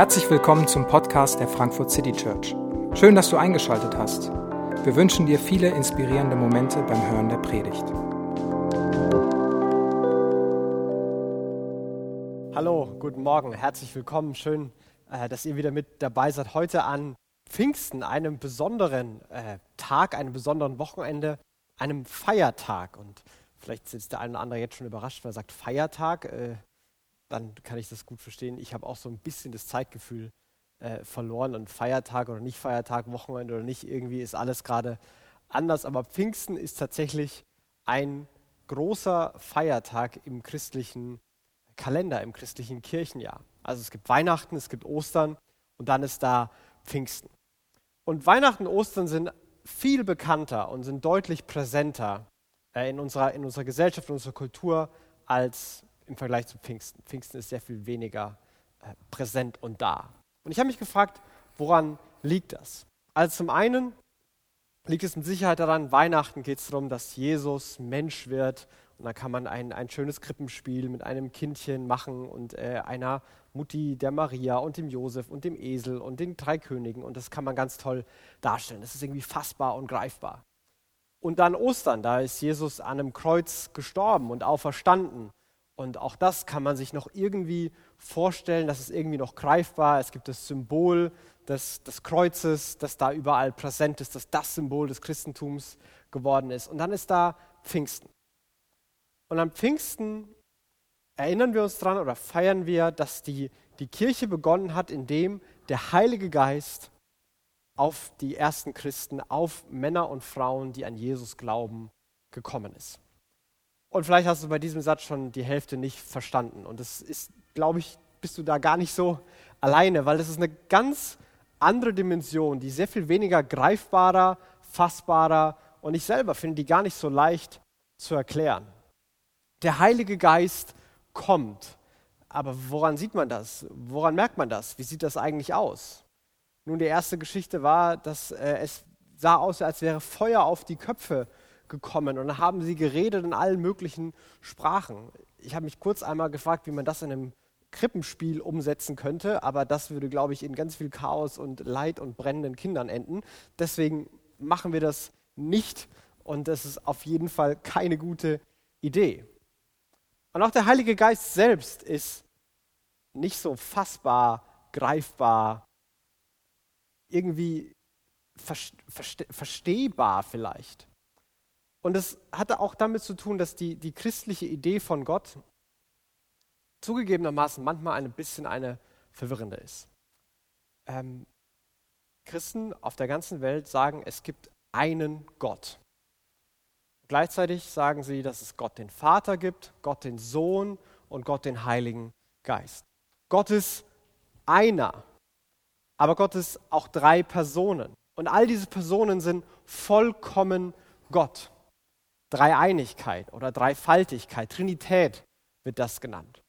Herzlich willkommen zum Podcast der Frankfurt City Church. Schön, dass du eingeschaltet hast. Wir wünschen dir viele inspirierende Momente beim Hören der Predigt. Hallo, guten Morgen, herzlich willkommen. Schön, äh, dass ihr wieder mit dabei seid. Heute an Pfingsten, einem besonderen äh, Tag, einem besonderen Wochenende, einem Feiertag. Und vielleicht sitzt der eine oder andere jetzt schon überrascht, weil er sagt Feiertag. Dann kann ich das gut verstehen. Ich habe auch so ein bisschen das Zeitgefühl äh, verloren und Feiertag oder nicht Feiertag, Wochenende oder nicht, irgendwie ist alles gerade anders. Aber Pfingsten ist tatsächlich ein großer Feiertag im christlichen Kalender, im christlichen Kirchenjahr. Also es gibt Weihnachten, es gibt Ostern und dann ist da Pfingsten. Und Weihnachten und Ostern sind viel bekannter und sind deutlich präsenter äh, in, unserer, in unserer Gesellschaft, in unserer Kultur als im Vergleich zu Pfingsten. Pfingsten ist sehr viel weniger äh, präsent und da. Und ich habe mich gefragt, woran liegt das? Also zum einen liegt es mit Sicherheit daran, Weihnachten geht es darum, dass Jesus Mensch wird. Und da kann man ein, ein schönes Krippenspiel mit einem Kindchen machen und äh, einer Mutti, der Maria und dem Josef und dem Esel und den drei Königen. Und das kann man ganz toll darstellen. Das ist irgendwie fassbar und greifbar. Und dann Ostern, da ist Jesus an einem Kreuz gestorben und auferstanden. Und auch das kann man sich noch irgendwie vorstellen, das ist irgendwie noch greifbar. Es gibt das Symbol des, des Kreuzes, das da überall präsent ist, das das Symbol des Christentums geworden ist. Und dann ist da Pfingsten. Und am Pfingsten erinnern wir uns daran oder feiern wir, dass die, die Kirche begonnen hat, indem der Heilige Geist auf die ersten Christen, auf Männer und Frauen, die an Jesus glauben, gekommen ist. Und vielleicht hast du bei diesem Satz schon die Hälfte nicht verstanden. Und das ist, glaube ich, bist du da gar nicht so alleine, weil das ist eine ganz andere Dimension, die sehr viel weniger greifbarer, fassbarer und ich selber finde die gar nicht so leicht zu erklären. Der Heilige Geist kommt. Aber woran sieht man das? Woran merkt man das? Wie sieht das eigentlich aus? Nun, die erste Geschichte war, dass äh, es sah aus, als wäre Feuer auf die Köpfe gekommen und dann haben sie geredet in allen möglichen Sprachen. Ich habe mich kurz einmal gefragt, wie man das in einem Krippenspiel umsetzen könnte, aber das würde, glaube ich, in ganz viel Chaos und Leid und brennenden Kindern enden. Deswegen machen wir das nicht und das ist auf jeden Fall keine gute Idee. Und auch der Heilige Geist selbst ist nicht so fassbar, greifbar, irgendwie verstehbar vielleicht. Und es hatte auch damit zu tun, dass die, die christliche Idee von Gott zugegebenermaßen manchmal ein bisschen eine verwirrende ist. Ähm, Christen auf der ganzen Welt sagen, es gibt einen Gott. Gleichzeitig sagen sie, dass es Gott den Vater gibt, Gott den Sohn und Gott den Heiligen Geist. Gott ist einer, aber Gott ist auch drei Personen. Und all diese Personen sind vollkommen Gott. Dreieinigkeit oder Dreifaltigkeit, Trinität wird das genannt.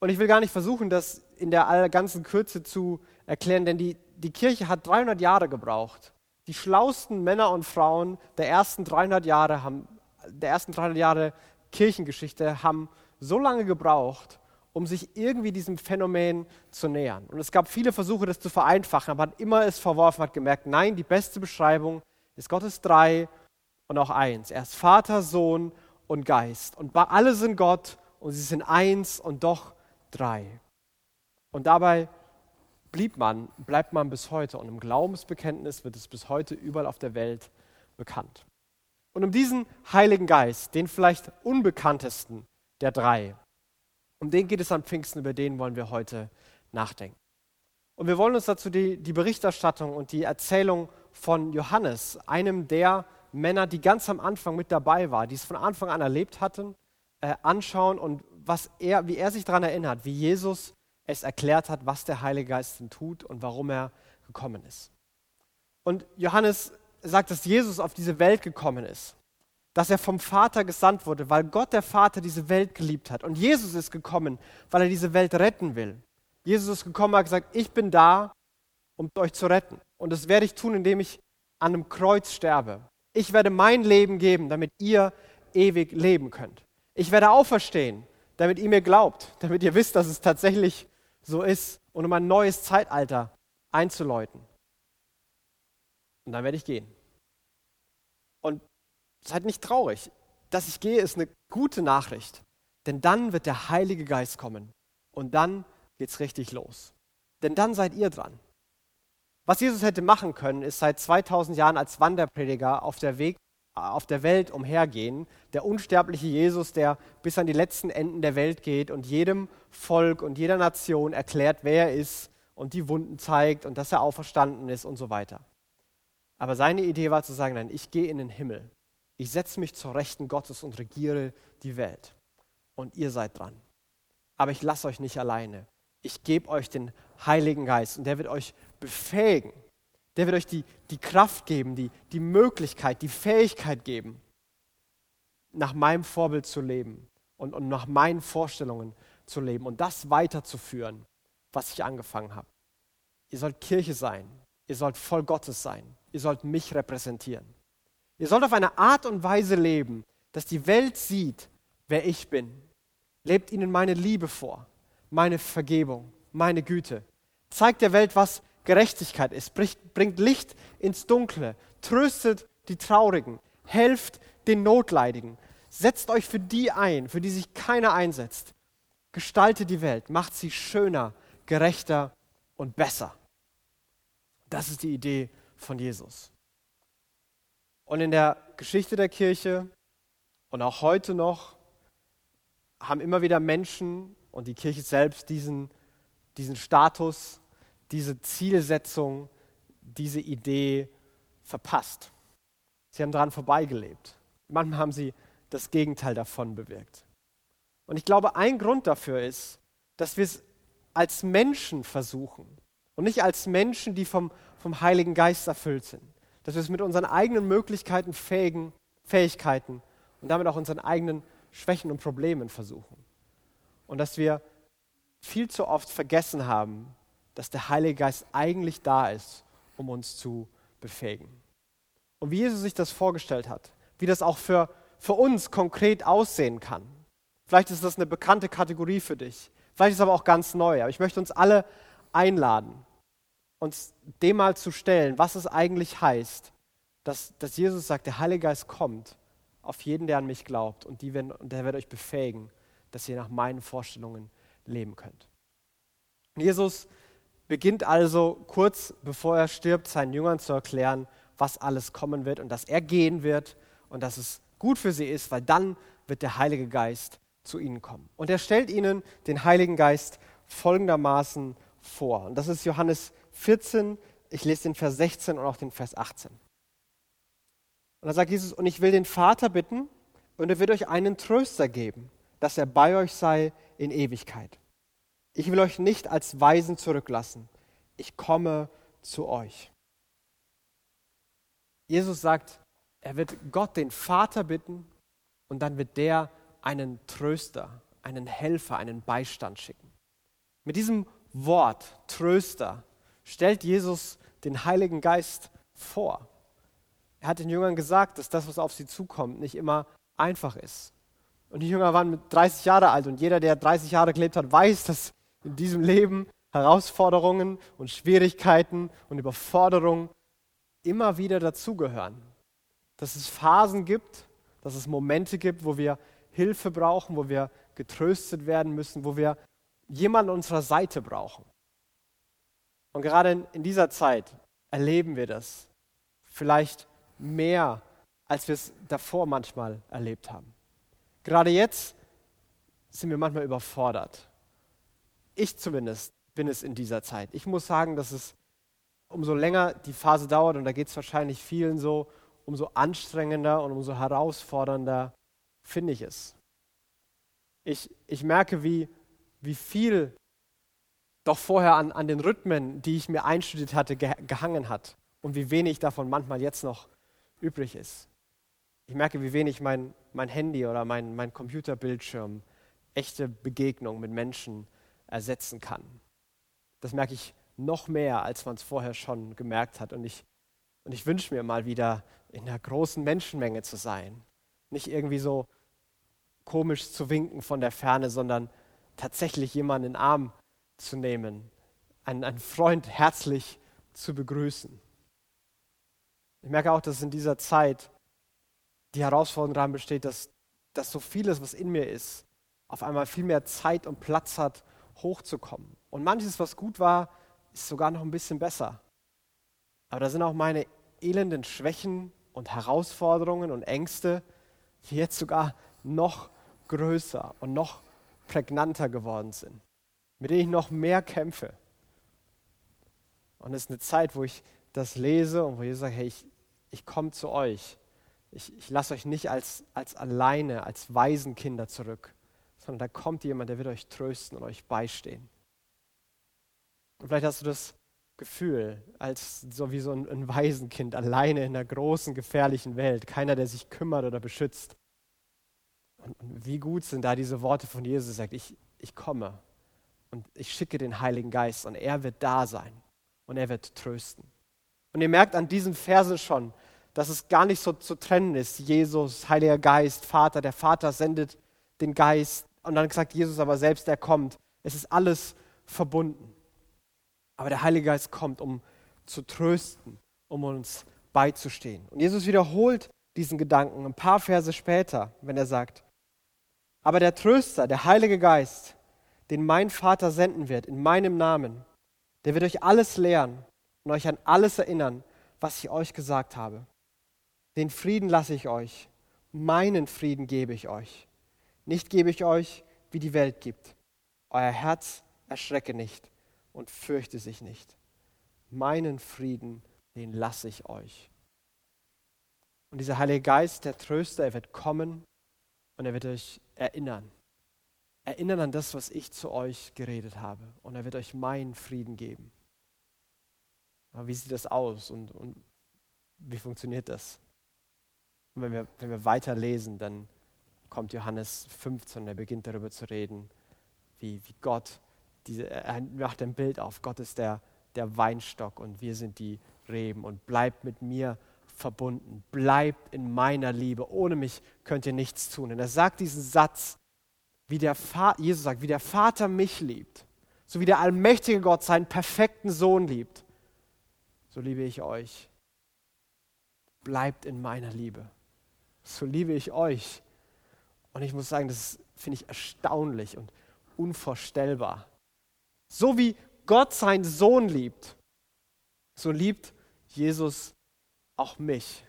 Und ich will gar nicht versuchen, das in der ganzen Kürze zu erklären, denn die, die Kirche hat 300 Jahre gebraucht. Die schlauesten Männer und Frauen der ersten 300 Jahre, haben, der ersten 300 Jahre Kirchengeschichte haben so lange gebraucht, um sich irgendwie diesem Phänomen zu nähern. Und es gab viele Versuche, das zu vereinfachen, aber hat immer es verworfen, hat gemerkt, nein, die beste Beschreibung ist Gottes drei und auch eins. Er ist Vater, Sohn und Geist. Und alle sind Gott und sie sind eins und doch drei. Und dabei blieb man, bleibt man bis heute. Und im Glaubensbekenntnis wird es bis heute überall auf der Welt bekannt. Und um diesen Heiligen Geist, den vielleicht unbekanntesten der drei, um den geht es am Pfingsten, über den wollen wir heute nachdenken. Und wir wollen uns dazu die, die Berichterstattung und die Erzählung von Johannes, einem der Männer, die ganz am Anfang mit dabei waren, die es von Anfang an erlebt hatten, äh, anschauen und was er, wie er sich daran erinnert, wie Jesus es erklärt hat, was der Heilige Geist denn tut und warum er gekommen ist. Und Johannes sagt, dass Jesus auf diese Welt gekommen ist, dass er vom Vater gesandt wurde, weil Gott der Vater diese Welt geliebt hat. Und Jesus ist gekommen, weil er diese Welt retten will. Jesus ist gekommen und hat gesagt, ich bin da, um euch zu retten. Und das werde ich tun, indem ich an einem Kreuz sterbe. Ich werde mein Leben geben, damit ihr ewig leben könnt. Ich werde auferstehen, damit ihr mir glaubt, damit ihr wisst, dass es tatsächlich so ist. und um ein neues Zeitalter einzuläuten. Und dann werde ich gehen. Und seid nicht traurig. Dass ich gehe, ist eine gute Nachricht. Denn dann wird der Heilige Geist kommen. Und dann geht es richtig los. Denn dann seid ihr dran. Was Jesus hätte machen können, ist seit 2000 Jahren als Wanderprediger auf der, Weg, auf der Welt umhergehen. Der unsterbliche Jesus, der bis an die letzten Enden der Welt geht und jedem Volk und jeder Nation erklärt, wer er ist und die Wunden zeigt und dass er auferstanden ist und so weiter. Aber seine Idee war zu sagen, nein, ich gehe in den Himmel. Ich setze mich zur Rechten Gottes und regiere die Welt. Und ihr seid dran. Aber ich lasse euch nicht alleine. Ich gebe euch den Heiligen Geist und der wird euch befähigen. Der wird euch die, die Kraft geben, die, die Möglichkeit, die Fähigkeit geben, nach meinem Vorbild zu leben und, und nach meinen Vorstellungen zu leben und das weiterzuführen, was ich angefangen habe. Ihr sollt Kirche sein. Ihr sollt voll Gottes sein. Ihr sollt mich repräsentieren. Ihr sollt auf eine Art und Weise leben, dass die Welt sieht, wer ich bin. Lebt ihnen meine Liebe vor, meine Vergebung, meine Güte. Zeigt der Welt, was Gerechtigkeit ist. Bringt Licht ins Dunkle. Tröstet die Traurigen. Helft den Notleidigen. Setzt euch für die ein, für die sich keiner einsetzt. Gestaltet die Welt. Macht sie schöner, gerechter und besser. Das ist die Idee von Jesus. Und in der Geschichte der Kirche und auch heute noch haben immer wieder Menschen und die Kirche selbst diesen, diesen Status, diese Zielsetzung, diese Idee verpasst. Sie haben daran vorbeigelebt. Manchmal haben sie das Gegenteil davon bewirkt. Und ich glaube, ein Grund dafür ist, dass wir es als Menschen versuchen und nicht als Menschen, die vom, vom Heiligen Geist erfüllt sind. Dass wir es mit unseren eigenen Möglichkeiten, Fähigen, Fähigkeiten und damit auch unseren eigenen Schwächen und Problemen versuchen. Und dass wir viel zu oft vergessen haben, dass der Heilige Geist eigentlich da ist, um uns zu befähigen. Und wie Jesus sich das vorgestellt hat, wie das auch für, für uns konkret aussehen kann. Vielleicht ist das eine bekannte Kategorie für dich, vielleicht ist es aber auch ganz neu. Aber ich möchte uns alle einladen, uns dem mal zu stellen, was es eigentlich heißt, dass, dass Jesus sagt, der Heilige Geist kommt auf jeden, der an mich glaubt und, die werden, und der wird euch befähigen, dass ihr nach meinen Vorstellungen leben könnt. Jesus beginnt also kurz bevor er stirbt, seinen Jüngern zu erklären, was alles kommen wird und dass er gehen wird und dass es gut für sie ist, weil dann wird der Heilige Geist zu ihnen kommen. Und er stellt ihnen den Heiligen Geist folgendermaßen vor. Und das ist Johannes 14, ich lese den Vers 16 und auch den Vers 18. Und da sagt Jesus, und ich will den Vater bitten, und er wird euch einen Tröster geben, dass er bei euch sei in Ewigkeit. Ich will euch nicht als Weisen zurücklassen. Ich komme zu euch. Jesus sagt, er wird Gott, den Vater, bitten und dann wird der einen Tröster, einen Helfer, einen Beistand schicken. Mit diesem Wort, Tröster, stellt Jesus den Heiligen Geist vor. Er hat den Jüngern gesagt, dass das, was auf sie zukommt, nicht immer einfach ist. Und die Jünger waren mit 30 Jahre alt und jeder, der 30 Jahre gelebt hat, weiß, dass in diesem Leben Herausforderungen und Schwierigkeiten und Überforderungen immer wieder dazugehören. Dass es Phasen gibt, dass es Momente gibt, wo wir Hilfe brauchen, wo wir getröstet werden müssen, wo wir jemanden an unserer Seite brauchen. Und gerade in dieser Zeit erleben wir das vielleicht mehr, als wir es davor manchmal erlebt haben. Gerade jetzt sind wir manchmal überfordert ich zumindest bin es in dieser Zeit. Ich muss sagen, dass es umso länger die Phase dauert, und da geht es wahrscheinlich vielen so, umso anstrengender und umso herausfordernder finde ich es. Ich, ich merke, wie, wie viel doch vorher an, an den Rhythmen, die ich mir einstudiert hatte, ge gehangen hat und wie wenig davon manchmal jetzt noch übrig ist. Ich merke, wie wenig mein, mein Handy oder mein, mein Computerbildschirm echte Begegnung mit Menschen ersetzen kann. Das merke ich noch mehr, als man es vorher schon gemerkt hat. Und ich, und ich wünsche mir mal wieder in einer großen Menschenmenge zu sein. Nicht irgendwie so komisch zu winken von der Ferne, sondern tatsächlich jemanden in den Arm zu nehmen, einen, einen Freund herzlich zu begrüßen. Ich merke auch, dass in dieser Zeit die Herausforderung daran besteht, dass, dass so vieles, was in mir ist, auf einmal viel mehr Zeit und Platz hat, hochzukommen. Und manches, was gut war, ist sogar noch ein bisschen besser. Aber da sind auch meine elenden Schwächen und Herausforderungen und Ängste, die jetzt sogar noch größer und noch prägnanter geworden sind, mit denen ich noch mehr kämpfe. Und es ist eine Zeit, wo ich das lese und wo ich sage, hey, ich, ich komme zu euch. Ich, ich lasse euch nicht als, als alleine, als Waisenkinder zurück, sondern da kommt jemand, der wird euch trösten und euch beistehen. Und vielleicht hast du das Gefühl, als so wie so ein, ein Waisenkind alleine in einer großen, gefährlichen Welt, keiner, der sich kümmert oder beschützt. Und, und wie gut sind da diese Worte von Jesus, er sagt, ich, ich komme und ich schicke den Heiligen Geist und er wird da sein und er wird trösten. Und ihr merkt an diesen Versen schon, dass es gar nicht so zu trennen ist. Jesus, Heiliger Geist, Vater, der Vater sendet den Geist und dann sagt Jesus aber selbst, er kommt. Es ist alles verbunden. Aber der Heilige Geist kommt, um zu trösten, um uns beizustehen. Und Jesus wiederholt diesen Gedanken ein paar Verse später, wenn er sagt, aber der Tröster, der Heilige Geist, den mein Vater senden wird in meinem Namen, der wird euch alles lehren und euch an alles erinnern, was ich euch gesagt habe. Den Frieden lasse ich euch, meinen Frieden gebe ich euch. Nicht gebe ich euch, wie die Welt gibt. Euer Herz erschrecke nicht und fürchte sich nicht. Meinen Frieden, den lasse ich euch. Und dieser Heilige Geist, der Tröster, er wird kommen und er wird euch erinnern. Erinnern an das, was ich zu euch geredet habe. Und er wird euch meinen Frieden geben. Aber wie sieht das aus und, und wie funktioniert das? Und wenn wir, wenn wir weiterlesen, dann kommt Johannes 15, er beginnt darüber zu reden, wie, wie Gott, diese, er macht ein Bild auf, Gott ist der, der Weinstock und wir sind die Reben und bleibt mit mir verbunden, bleibt in meiner Liebe, ohne mich könnt ihr nichts tun. Und er sagt diesen Satz, wie der Jesus sagt, wie der Vater mich liebt, so wie der allmächtige Gott seinen perfekten Sohn liebt, so liebe ich euch. Bleibt in meiner Liebe. So liebe ich euch. Und ich muss sagen, das finde ich erstaunlich und unvorstellbar. So wie Gott seinen Sohn liebt, so liebt Jesus auch mich.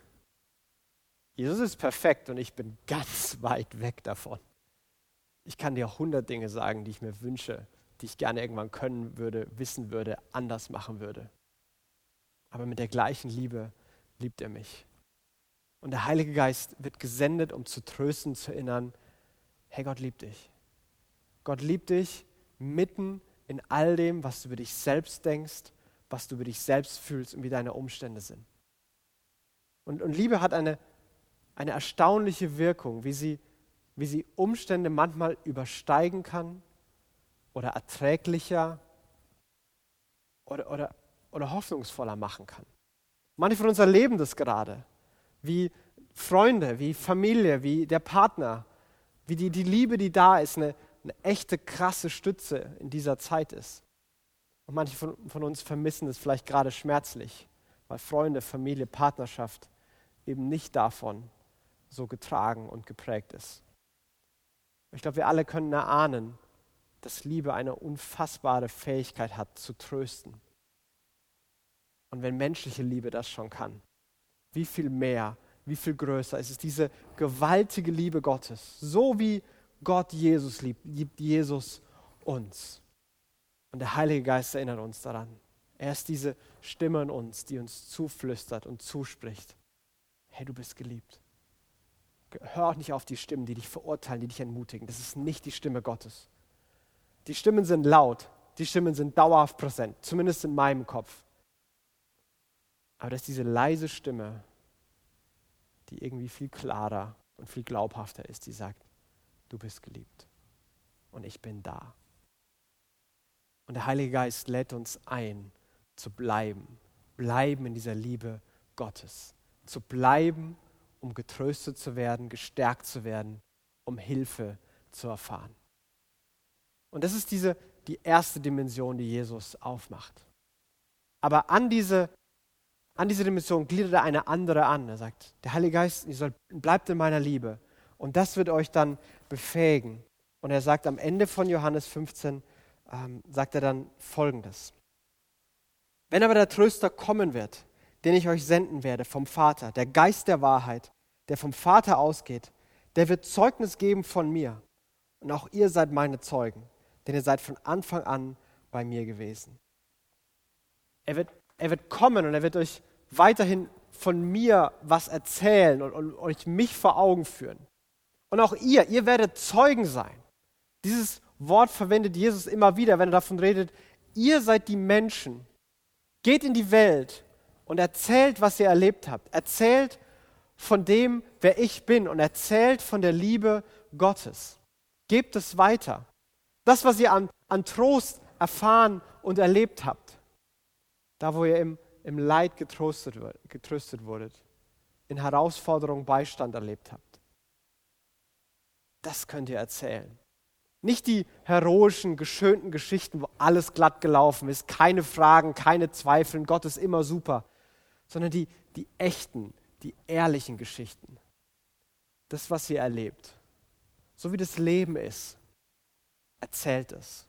Jesus ist perfekt und ich bin ganz weit weg davon. Ich kann dir hundert Dinge sagen, die ich mir wünsche, die ich gerne irgendwann können würde, wissen würde, anders machen würde. Aber mit der gleichen Liebe liebt er mich. Und der Heilige Geist wird gesendet, um zu trösten, zu erinnern, hey, Gott liebt dich. Gott liebt dich mitten in all dem, was du über dich selbst denkst, was du über dich selbst fühlst und wie deine Umstände sind. Und, und Liebe hat eine, eine erstaunliche Wirkung, wie sie, wie sie Umstände manchmal übersteigen kann oder erträglicher oder, oder, oder hoffnungsvoller machen kann. Manche von uns erleben das gerade, wie Freunde, wie Familie, wie der Partner, wie die, die Liebe, die da ist, eine, eine echte krasse Stütze in dieser Zeit ist. Und manche von, von uns vermissen es vielleicht gerade schmerzlich, weil Freunde, Familie, Partnerschaft eben nicht davon so getragen und geprägt ist. Ich glaube, wir alle können erahnen, dass Liebe eine unfassbare Fähigkeit hat, zu trösten. Und wenn menschliche Liebe das schon kann, wie viel mehr, wie viel größer ist es diese gewaltige Liebe Gottes. So wie Gott Jesus liebt, liebt Jesus uns. Und der Heilige Geist erinnert uns daran. Er ist diese Stimme in uns, die uns zuflüstert und zuspricht hey, du bist geliebt. Hör auch nicht auf die Stimmen, die dich verurteilen, die dich entmutigen. Das ist nicht die Stimme Gottes. Die Stimmen sind laut, die Stimmen sind dauerhaft präsent, zumindest in meinem Kopf. Aber das ist diese leise Stimme, die irgendwie viel klarer und viel glaubhafter ist, die sagt, du bist geliebt und ich bin da. Und der Heilige Geist lädt uns ein, zu bleiben, bleiben in dieser Liebe Gottes zu bleiben, um getröstet zu werden, gestärkt zu werden, um Hilfe zu erfahren. Und das ist diese, die erste Dimension, die Jesus aufmacht. Aber an diese, an diese Dimension gliedert er eine andere an. Er sagt, der Heilige Geist ihr sollt, bleibt in meiner Liebe. Und das wird euch dann befähigen. Und er sagt am Ende von Johannes 15, ähm, sagt er dann Folgendes. Wenn aber der Tröster kommen wird, den ich euch senden werde vom Vater, der Geist der Wahrheit, der vom Vater ausgeht, der wird Zeugnis geben von mir. Und auch ihr seid meine Zeugen, denn ihr seid von Anfang an bei mir gewesen. Er wird, er wird kommen und er wird euch weiterhin von mir was erzählen und, und euch mich vor Augen führen. Und auch ihr, ihr werdet Zeugen sein. Dieses Wort verwendet Jesus immer wieder, wenn er davon redet, ihr seid die Menschen. Geht in die Welt und erzählt, was ihr erlebt habt. Erzählt von dem, wer ich bin und erzählt von der Liebe Gottes. Gebt es weiter. Das, was ihr an, an Trost erfahren und erlebt habt. Da, wo ihr im, im Leid getröstet, getröstet wurdet. In Herausforderung Beistand erlebt habt. Das könnt ihr erzählen. Nicht die heroischen, geschönten Geschichten, wo alles glatt gelaufen ist, keine Fragen, keine Zweifel, Gott ist immer super, sondern die, die echten, die ehrlichen Geschichten. Das, was ihr erlebt. So wie das Leben ist. Erzählt es.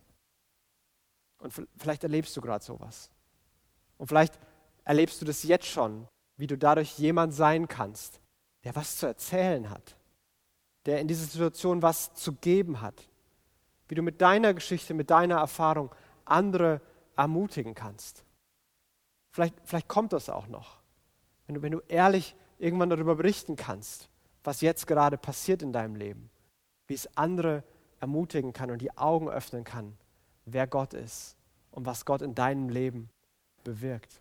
Und vielleicht erlebst du gerade sowas. Und vielleicht erlebst du das jetzt schon, wie du dadurch jemand sein kannst, der was zu erzählen hat, der in dieser Situation was zu geben hat, wie du mit deiner Geschichte, mit deiner Erfahrung andere ermutigen kannst. Vielleicht, vielleicht kommt das auch noch, wenn du, wenn du ehrlich irgendwann darüber berichten kannst, was jetzt gerade passiert in deinem Leben, wie es andere ermutigen kann und die Augen öffnen kann, wer Gott ist und was Gott in deinem Leben bewirkt.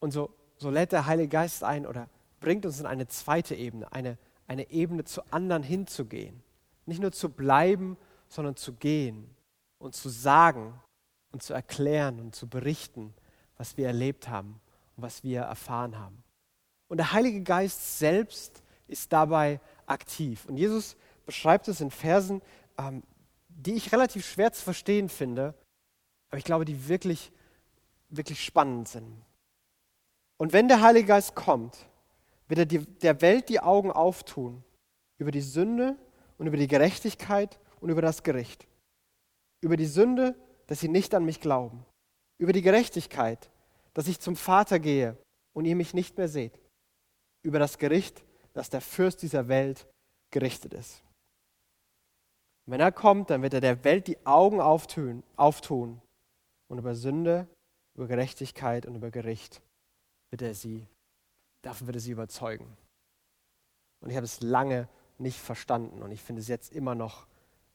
Und so, so lädt der Heilige Geist ein oder bringt uns in eine zweite Ebene, eine, eine Ebene zu anderen hinzugehen. Nicht nur zu bleiben, sondern zu gehen und zu sagen und zu erklären und zu berichten, was wir erlebt haben und was wir erfahren haben. Und der Heilige Geist selbst ist dabei aktiv. Und Jesus beschreibt es in Versen, ähm, die ich relativ schwer zu verstehen finde, aber ich glaube, die wirklich, wirklich spannend sind. Und wenn der Heilige Geist kommt, wird er die, der Welt die Augen auftun über die Sünde und über die Gerechtigkeit und über das Gericht. Über die Sünde, dass sie nicht an mich glauben. Über die Gerechtigkeit, dass ich zum Vater gehe und ihr mich nicht mehr seht. Über das Gericht, dass der Fürst dieser Welt gerichtet ist. wenn er kommt, dann wird er der Welt die Augen auftun, auftun und über Sünde, über Gerechtigkeit und über Gericht wird er sie, davon wird er sie überzeugen. Und ich habe es lange nicht verstanden und ich finde es jetzt immer noch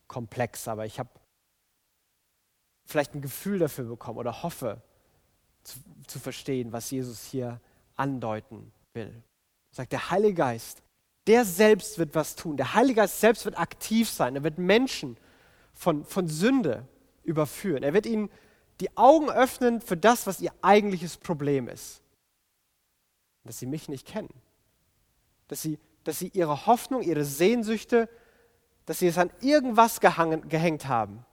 komplex, aber ich habe vielleicht ein Gefühl dafür bekommen oder hoffe zu, zu verstehen, was Jesus hier andeuten will. Sagt der Heilige Geist, der selbst wird was tun. Der Heilige Geist selbst wird aktiv sein. Er wird Menschen von, von Sünde überführen. Er wird ihnen die Augen öffnen für das, was ihr eigentliches Problem ist. Dass sie mich nicht kennen. Dass sie dass sie ihre Hoffnung, ihre Sehnsüchte, dass sie es an irgendwas gehangen, gehängt haben,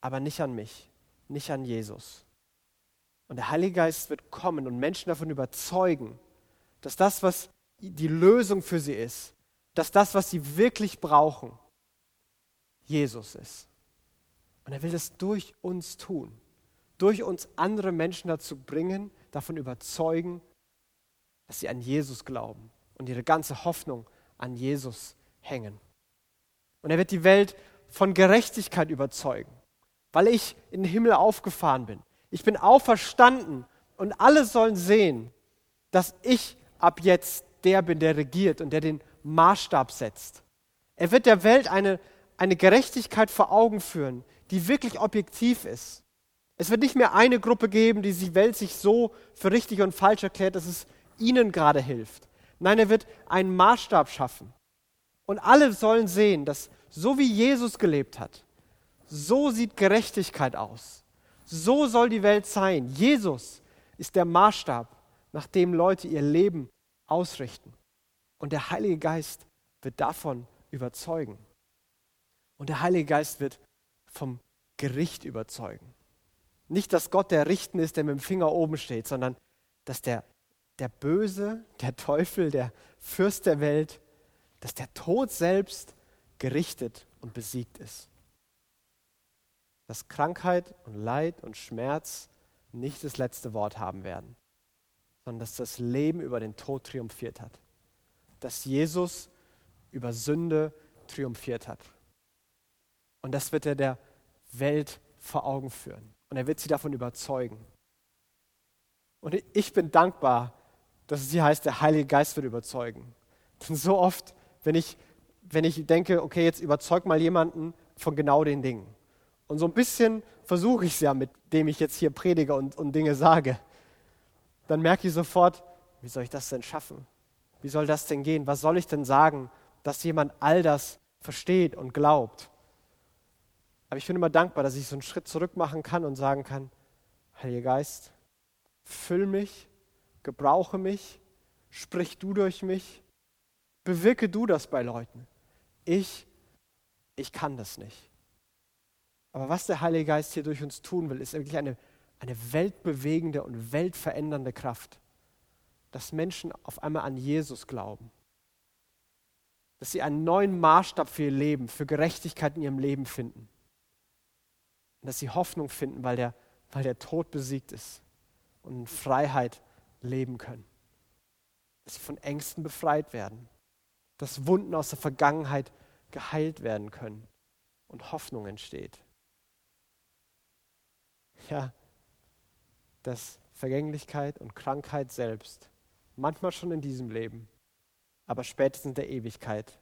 aber nicht an mich, nicht an Jesus. Und der Heilige Geist wird kommen und Menschen davon überzeugen, dass das, was die Lösung für sie ist, dass das, was sie wirklich brauchen, Jesus ist. Und er will das durch uns tun, durch uns andere Menschen dazu bringen, davon überzeugen, dass sie an Jesus glauben und ihre ganze Hoffnung an Jesus hängen. Und er wird die Welt von Gerechtigkeit überzeugen, weil ich in den Himmel aufgefahren bin. Ich bin auferstanden und alle sollen sehen, dass ich ab jetzt der bin, der regiert und der den Maßstab setzt. Er wird der Welt eine, eine Gerechtigkeit vor Augen führen, die wirklich objektiv ist. Es wird nicht mehr eine Gruppe geben, die die Welt sich so für richtig und falsch erklärt, dass es ihnen gerade hilft, Nein, er wird einen Maßstab schaffen. Und alle sollen sehen, dass so wie Jesus gelebt hat, so sieht Gerechtigkeit aus. So soll die Welt sein. Jesus ist der Maßstab, nach dem Leute ihr Leben ausrichten. Und der Heilige Geist wird davon überzeugen. Und der Heilige Geist wird vom Gericht überzeugen. Nicht, dass Gott der Richten ist, der mit dem Finger oben steht, sondern dass der, der Böse, der Teufel, der Fürst der Welt, dass der Tod selbst gerichtet und besiegt ist. Dass Krankheit und Leid und Schmerz nicht das letzte Wort haben werden, sondern dass das Leben über den Tod triumphiert hat. Dass Jesus über Sünde triumphiert hat. Und das wird er der Welt vor Augen führen. Und er wird sie davon überzeugen. Und ich bin dankbar, dass es hier heißt, der Heilige Geist wird überzeugen. Denn so oft, wenn ich, wenn ich denke, okay, jetzt überzeug mal jemanden von genau den Dingen. Und so ein bisschen versuche ich es ja, mit dem ich jetzt hier predige und, und Dinge sage. Dann merke ich sofort, wie soll ich das denn schaffen? Wie soll das denn gehen? Was soll ich denn sagen, dass jemand all das versteht und glaubt? Aber ich bin immer dankbar, dass ich so einen Schritt zurück machen kann und sagen kann, Heiliger Geist, füll mich, gebrauche mich, sprich du durch mich, bewirke du das bei Leuten. Ich, ich kann das nicht. Aber was der Heilige Geist hier durch uns tun will, ist wirklich eine, eine weltbewegende und weltverändernde Kraft. Dass Menschen auf einmal an Jesus glauben. Dass sie einen neuen Maßstab für ihr Leben, für Gerechtigkeit in ihrem Leben finden. Und dass sie Hoffnung finden, weil der, weil der Tod besiegt ist und in Freiheit leben können. Dass sie von Ängsten befreit werden. Dass Wunden aus der Vergangenheit geheilt werden können und Hoffnung entsteht. Ja, dass Vergänglichkeit und Krankheit selbst, manchmal schon in diesem Leben, aber spätestens in der Ewigkeit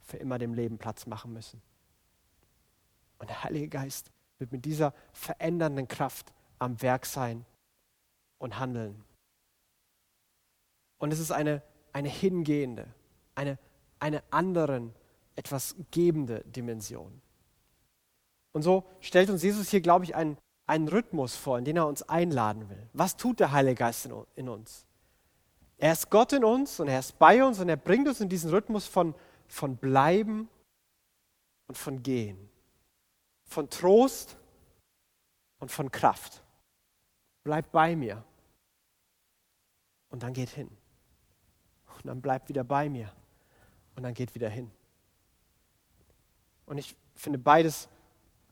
für immer dem Leben Platz machen müssen. Und der Heilige Geist wird mit dieser verändernden Kraft am Werk sein und handeln. Und es ist eine, eine hingehende, eine, eine anderen, etwas gebende Dimension. Und so stellt uns Jesus hier, glaube ich, einen, einen Rhythmus vor, in den er uns einladen will. Was tut der Heilige Geist in, in uns? Er ist Gott in uns und er ist bei uns und er bringt uns in diesen Rhythmus von, von Bleiben und von Gehen von Trost und von Kraft. Bleib bei mir. Und dann geht hin. Und dann bleibt wieder bei mir. Und dann geht wieder hin. Und ich finde beides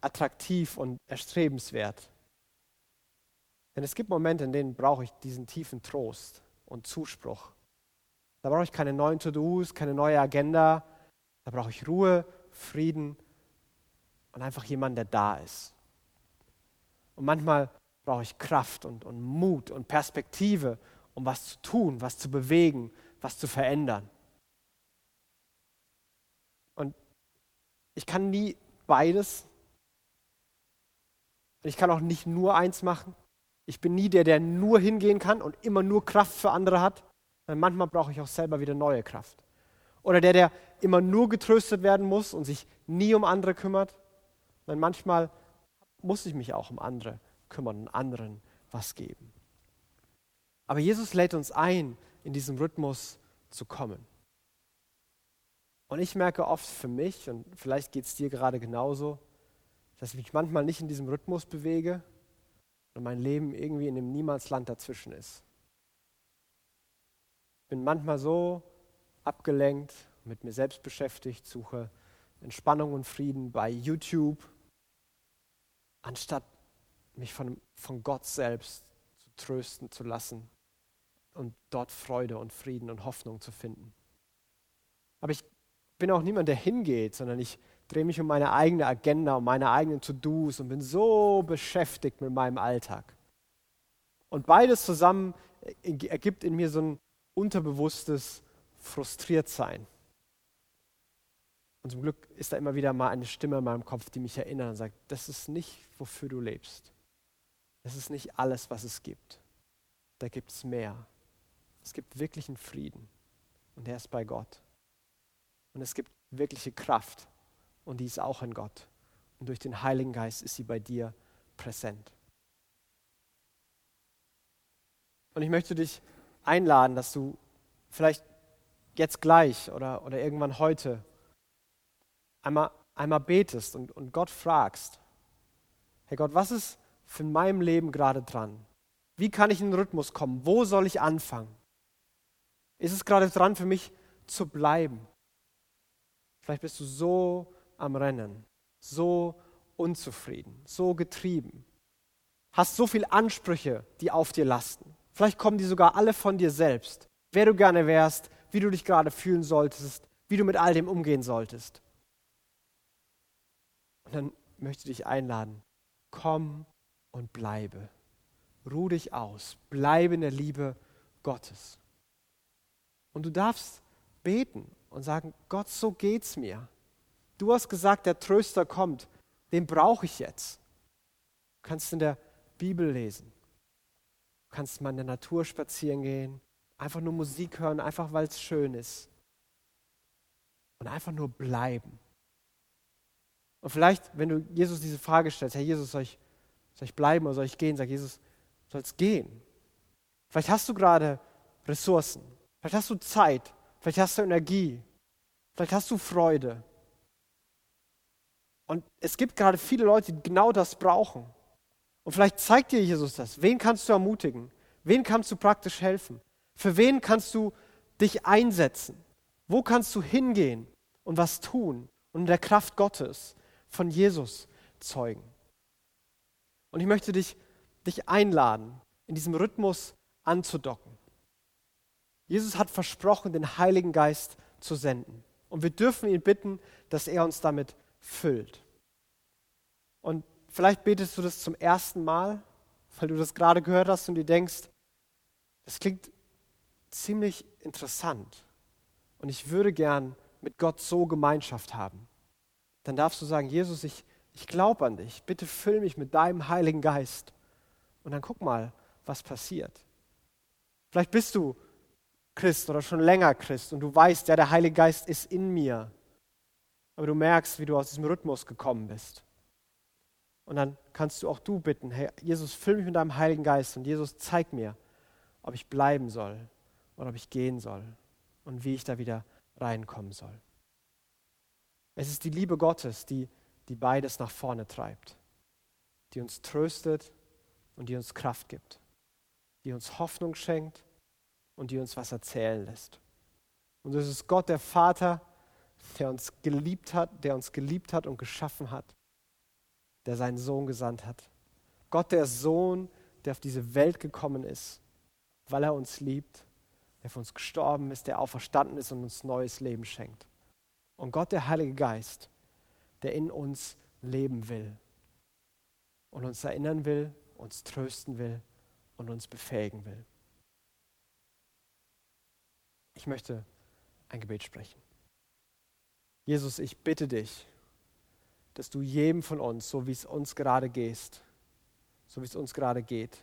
attraktiv und erstrebenswert. Denn es gibt Momente, in denen brauche ich diesen tiefen Trost und Zuspruch. Da brauche ich keine neuen To-Dos, keine neue Agenda. Da brauche ich Ruhe, Frieden und einfach jemanden, der da ist. Und manchmal brauche ich Kraft und, und Mut und Perspektive, um was zu tun, was zu bewegen, was zu verändern. Und ich kann nie beides. Ich kann auch nicht nur eins machen. Ich bin nie der, der nur hingehen kann und immer nur Kraft für andere hat. Denn manchmal brauche ich auch selber wieder neue Kraft. Oder der, der immer nur getröstet werden muss und sich nie um andere kümmert. Denn manchmal muss ich mich auch um andere kümmern und anderen was geben. Aber Jesus lädt uns ein, in diesem Rhythmus zu kommen. Und ich merke oft für mich, und vielleicht geht es dir gerade genauso, dass ich mich manchmal nicht in diesem Rhythmus bewege und mein Leben irgendwie in dem Niemandsland dazwischen ist. Ich bin manchmal so abgelenkt, mit mir selbst beschäftigt, suche Entspannung und Frieden bei YouTube anstatt mich von, von Gott selbst zu trösten zu lassen und dort Freude und Frieden und Hoffnung zu finden. Aber ich bin auch niemand, der hingeht, sondern ich drehe mich um meine eigene Agenda, um meine eigenen To-Dos und bin so beschäftigt mit meinem Alltag. Und beides zusammen ergibt in mir so ein unterbewusstes Frustriertsein. Und zum Glück ist da immer wieder mal eine Stimme in meinem Kopf, die mich erinnert und sagt, das ist nicht, wofür du lebst. Das ist nicht alles, was es gibt. Da gibt es mehr. Es gibt wirklichen Frieden und der ist bei Gott. Und es gibt wirkliche Kraft und die ist auch in Gott. Und durch den Heiligen Geist ist sie bei dir präsent. Und ich möchte dich einladen, dass du vielleicht jetzt gleich oder, oder irgendwann heute einmal einmal betest und, und Gott fragst, hey Gott, was ist für meinem Leben gerade dran? Wie kann ich in den Rhythmus kommen? Wo soll ich anfangen? Ist es gerade dran für mich zu bleiben? Vielleicht bist du so am Rennen, so unzufrieden, so getrieben, hast so viele Ansprüche, die auf dir lasten. Vielleicht kommen die sogar alle von dir selbst. Wer du gerne wärst, wie du dich gerade fühlen solltest, wie du mit all dem umgehen solltest. Und dann möchte ich dich einladen, komm und bleibe. Ruh dich aus, bleibe in der Liebe Gottes. Und du darfst beten und sagen, Gott, so geht's mir. Du hast gesagt, der Tröster kommt, den brauche ich jetzt. Du kannst in der Bibel lesen. Du kannst mal in der Natur spazieren gehen, einfach nur Musik hören, einfach weil es schön ist. Und einfach nur bleiben. Und vielleicht, wenn du Jesus diese Frage stellst, Herr Jesus, soll ich, soll ich bleiben oder soll ich gehen? Sag Jesus, soll es gehen. Vielleicht hast du gerade Ressourcen. Vielleicht hast du Zeit. Vielleicht hast du Energie. Vielleicht hast du Freude. Und es gibt gerade viele Leute, die genau das brauchen. Und vielleicht zeigt dir Jesus das. Wen kannst du ermutigen? Wen kannst du praktisch helfen? Für wen kannst du dich einsetzen? Wo kannst du hingehen und was tun und in der Kraft Gottes von Jesus zeugen? Und ich möchte dich, dich einladen, in diesem Rhythmus anzudocken. Jesus hat versprochen, den Heiligen Geist zu senden. Und wir dürfen ihn bitten, dass er uns damit füllt. Und vielleicht betest du das zum ersten Mal, weil du das gerade gehört hast und dir denkst, das klingt ziemlich interessant. Und ich würde gern mit Gott so Gemeinschaft haben. Dann darfst du sagen, Jesus, ich, ich glaube an dich. Bitte füll mich mit deinem Heiligen Geist. Und dann guck mal, was passiert. Vielleicht bist du Christ oder schon länger Christ und du weißt, ja, der Heilige Geist ist in mir. Aber du merkst, wie du aus diesem Rhythmus gekommen bist. Und dann kannst du auch du bitten, hey, Jesus, füll mich mit deinem Heiligen Geist und Jesus, zeig mir, ob ich bleiben soll oder ob ich gehen soll und wie ich da wieder reinkommen soll. Es ist die Liebe Gottes, die, die beides nach vorne treibt, die uns tröstet und die uns Kraft gibt, die uns Hoffnung schenkt und die uns was erzählen lässt. Und es ist Gott, der Vater, der uns geliebt hat, der uns geliebt hat und geschaffen hat, der seinen Sohn gesandt hat. Gott, der Sohn, der auf diese Welt gekommen ist, weil er uns liebt, der für uns gestorben ist, der auferstanden ist und uns neues Leben schenkt. Und Gott, der Heilige Geist, der in uns leben will und uns erinnern will, uns trösten will und uns befähigen will. Ich möchte ein Gebet sprechen. Jesus, ich bitte dich, dass du jedem von uns, so wie es uns gerade geht, so wie es uns gerade geht,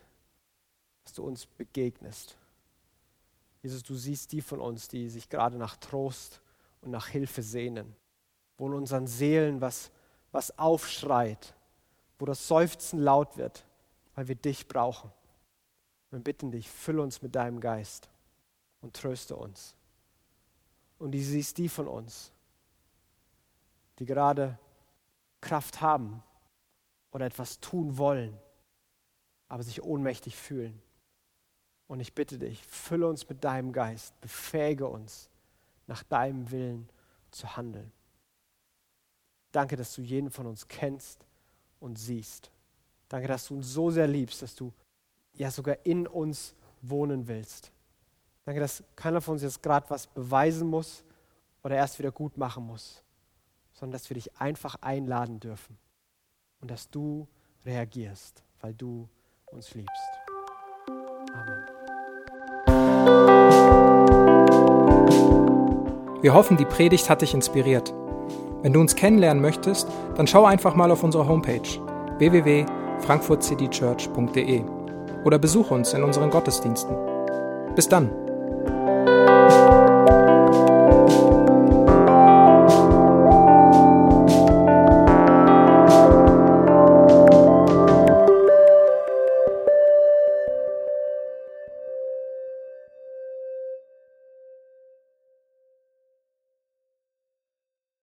dass du uns begegnest. Jesus, du siehst die von uns, die sich gerade nach Trost und nach Hilfe sehnen, wo in unseren Seelen was, was aufschreit, wo das Seufzen laut wird, weil wir dich brauchen. Wir bitten dich, fülle uns mit deinem Geist und tröste uns. Und du siehst die von uns, die gerade Kraft haben oder etwas tun wollen, aber sich ohnmächtig fühlen. Und ich bitte dich, fülle uns mit deinem Geist, befähige uns, nach deinem Willen zu handeln. Danke, dass du jeden von uns kennst und siehst. Danke, dass du uns so sehr liebst, dass du ja sogar in uns wohnen willst. Danke, dass keiner von uns jetzt gerade was beweisen muss oder erst wieder gut machen muss, sondern dass wir dich einfach einladen dürfen und dass du reagierst, weil du uns liebst. Wir hoffen, die Predigt hat dich inspiriert. Wenn du uns kennenlernen möchtest, dann schau einfach mal auf unsere Homepage www.frankfurtcitychurch.de oder besuche uns in unseren Gottesdiensten. Bis dann!